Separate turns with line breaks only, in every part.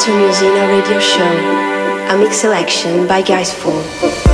to Musena Radio Show, a mix selection by Gaisfool.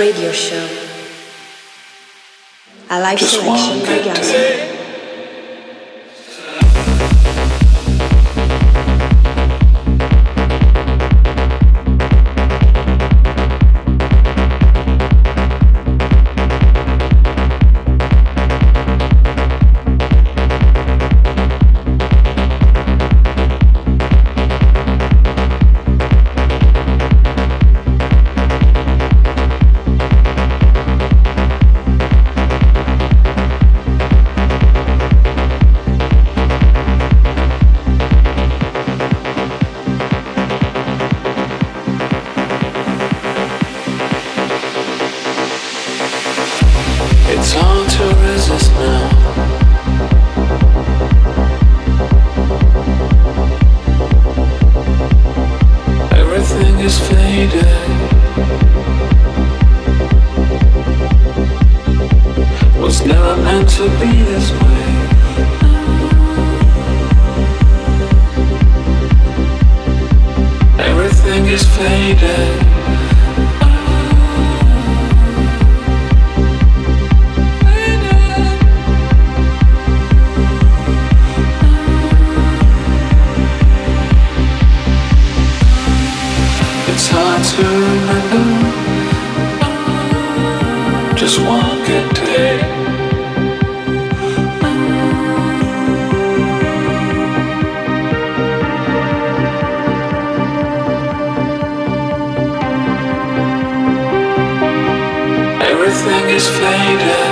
Radio show.
everything is
faded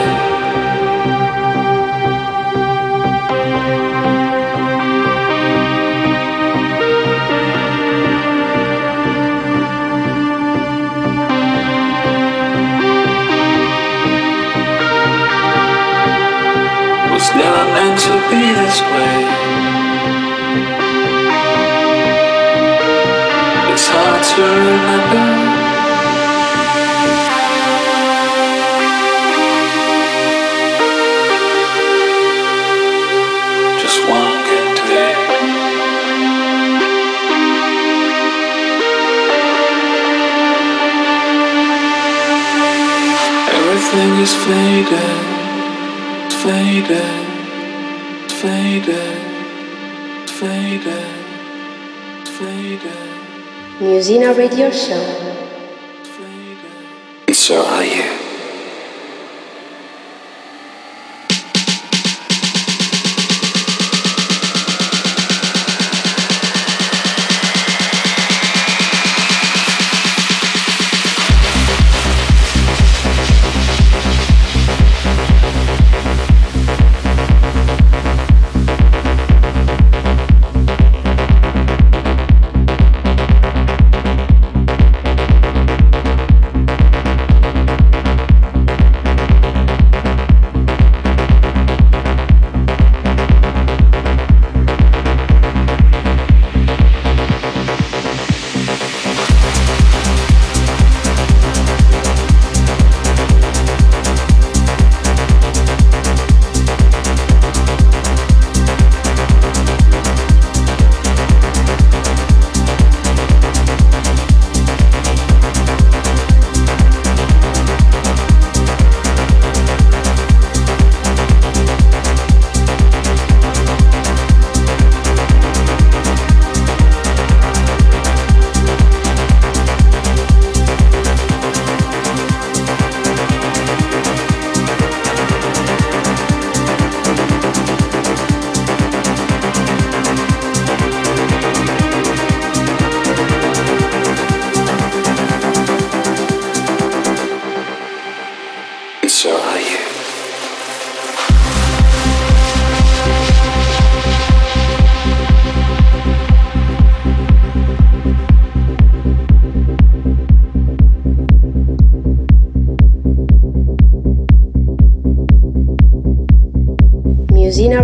So are you.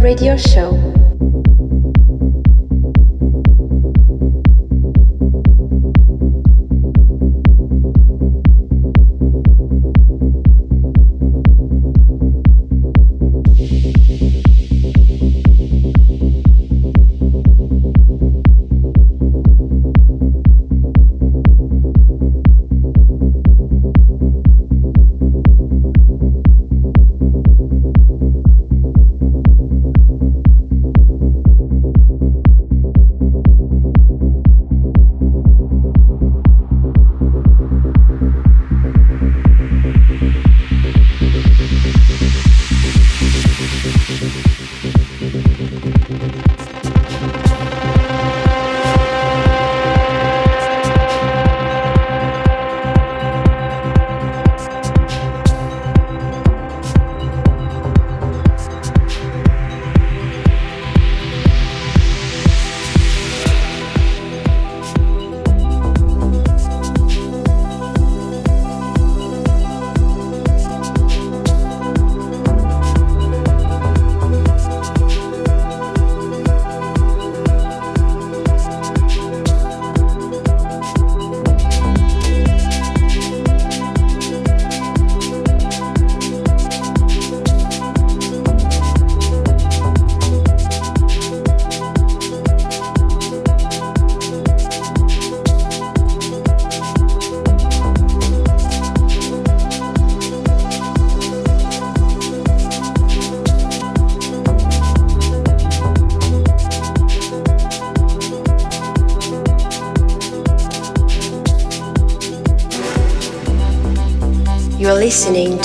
Radio Show.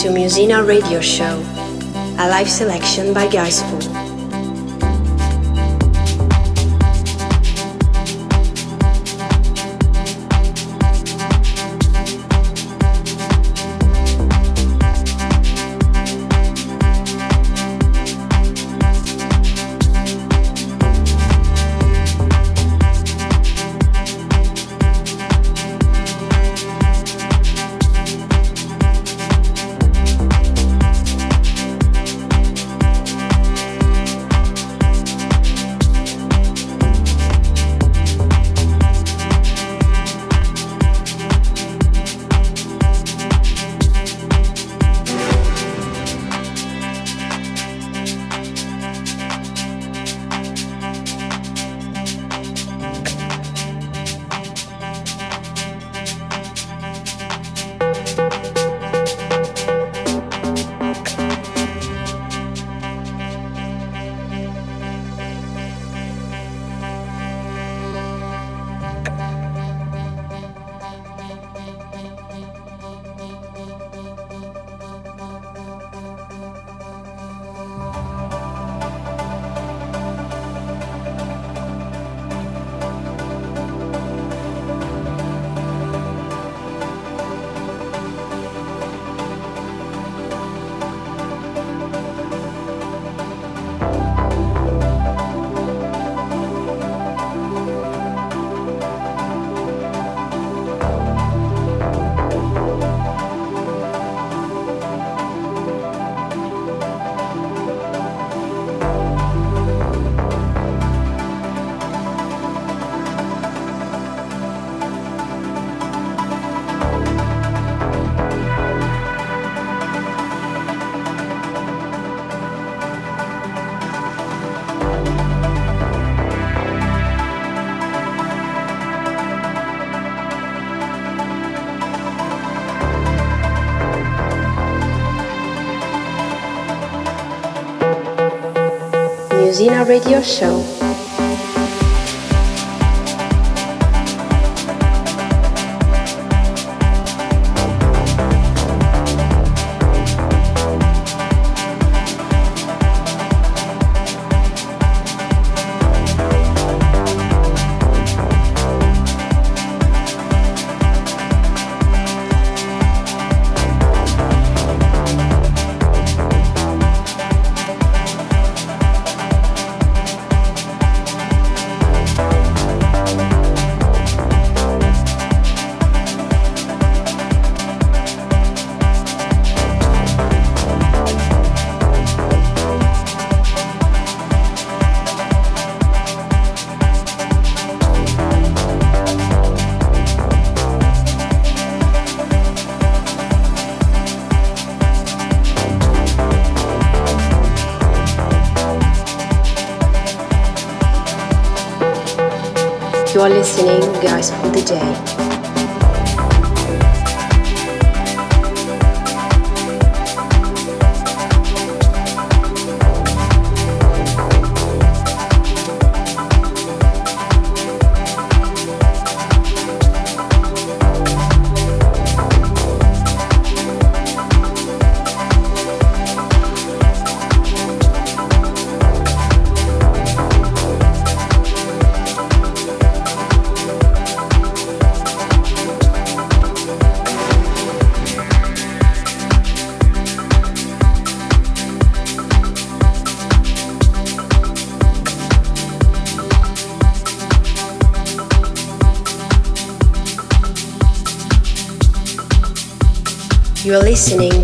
To Musena Radio Show, a live selection by Guys Gaisfool. Musena Radio Show.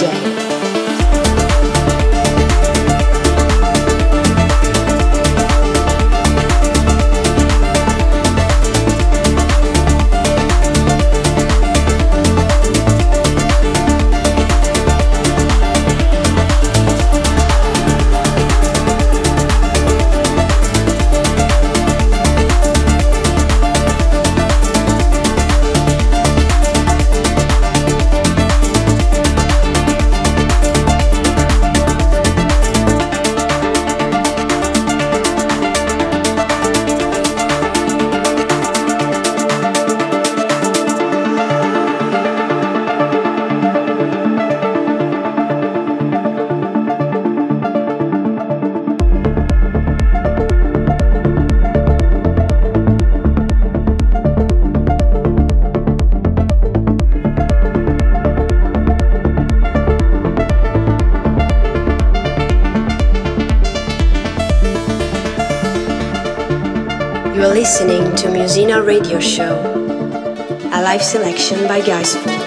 Day. Listening to Musena Radio Show, a live selection by Gaisfool.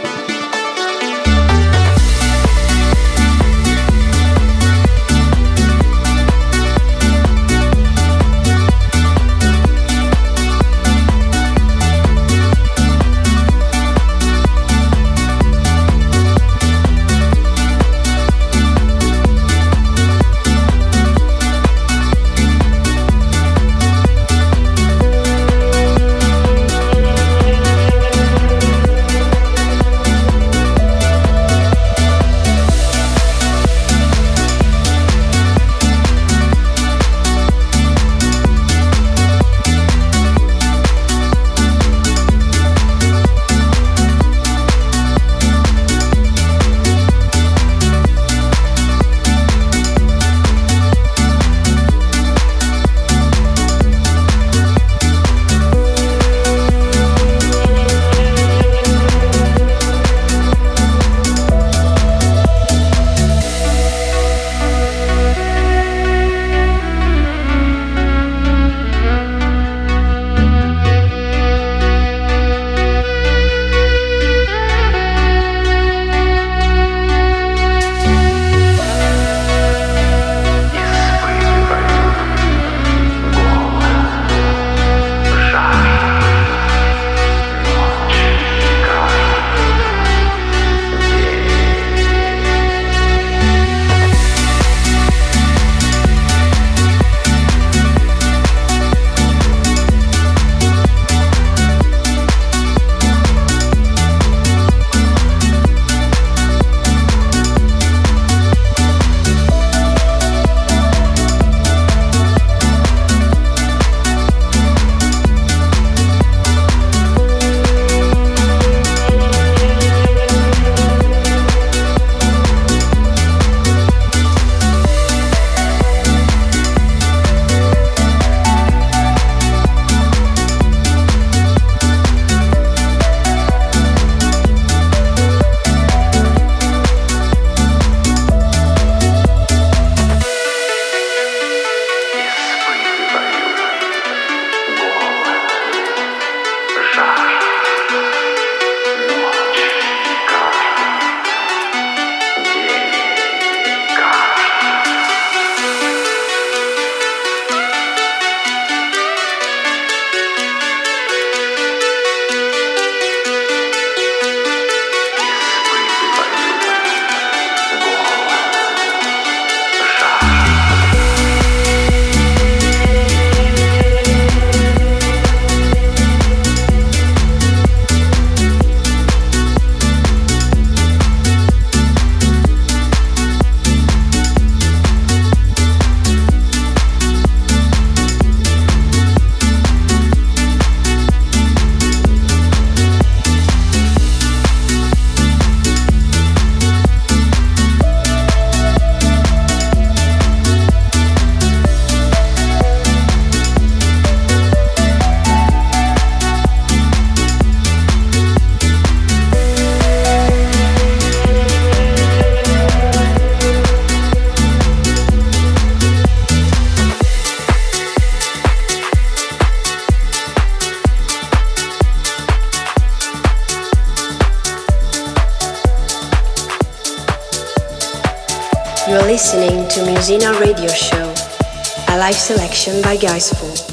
Zina Radio Show, a live selection by Gaisfool.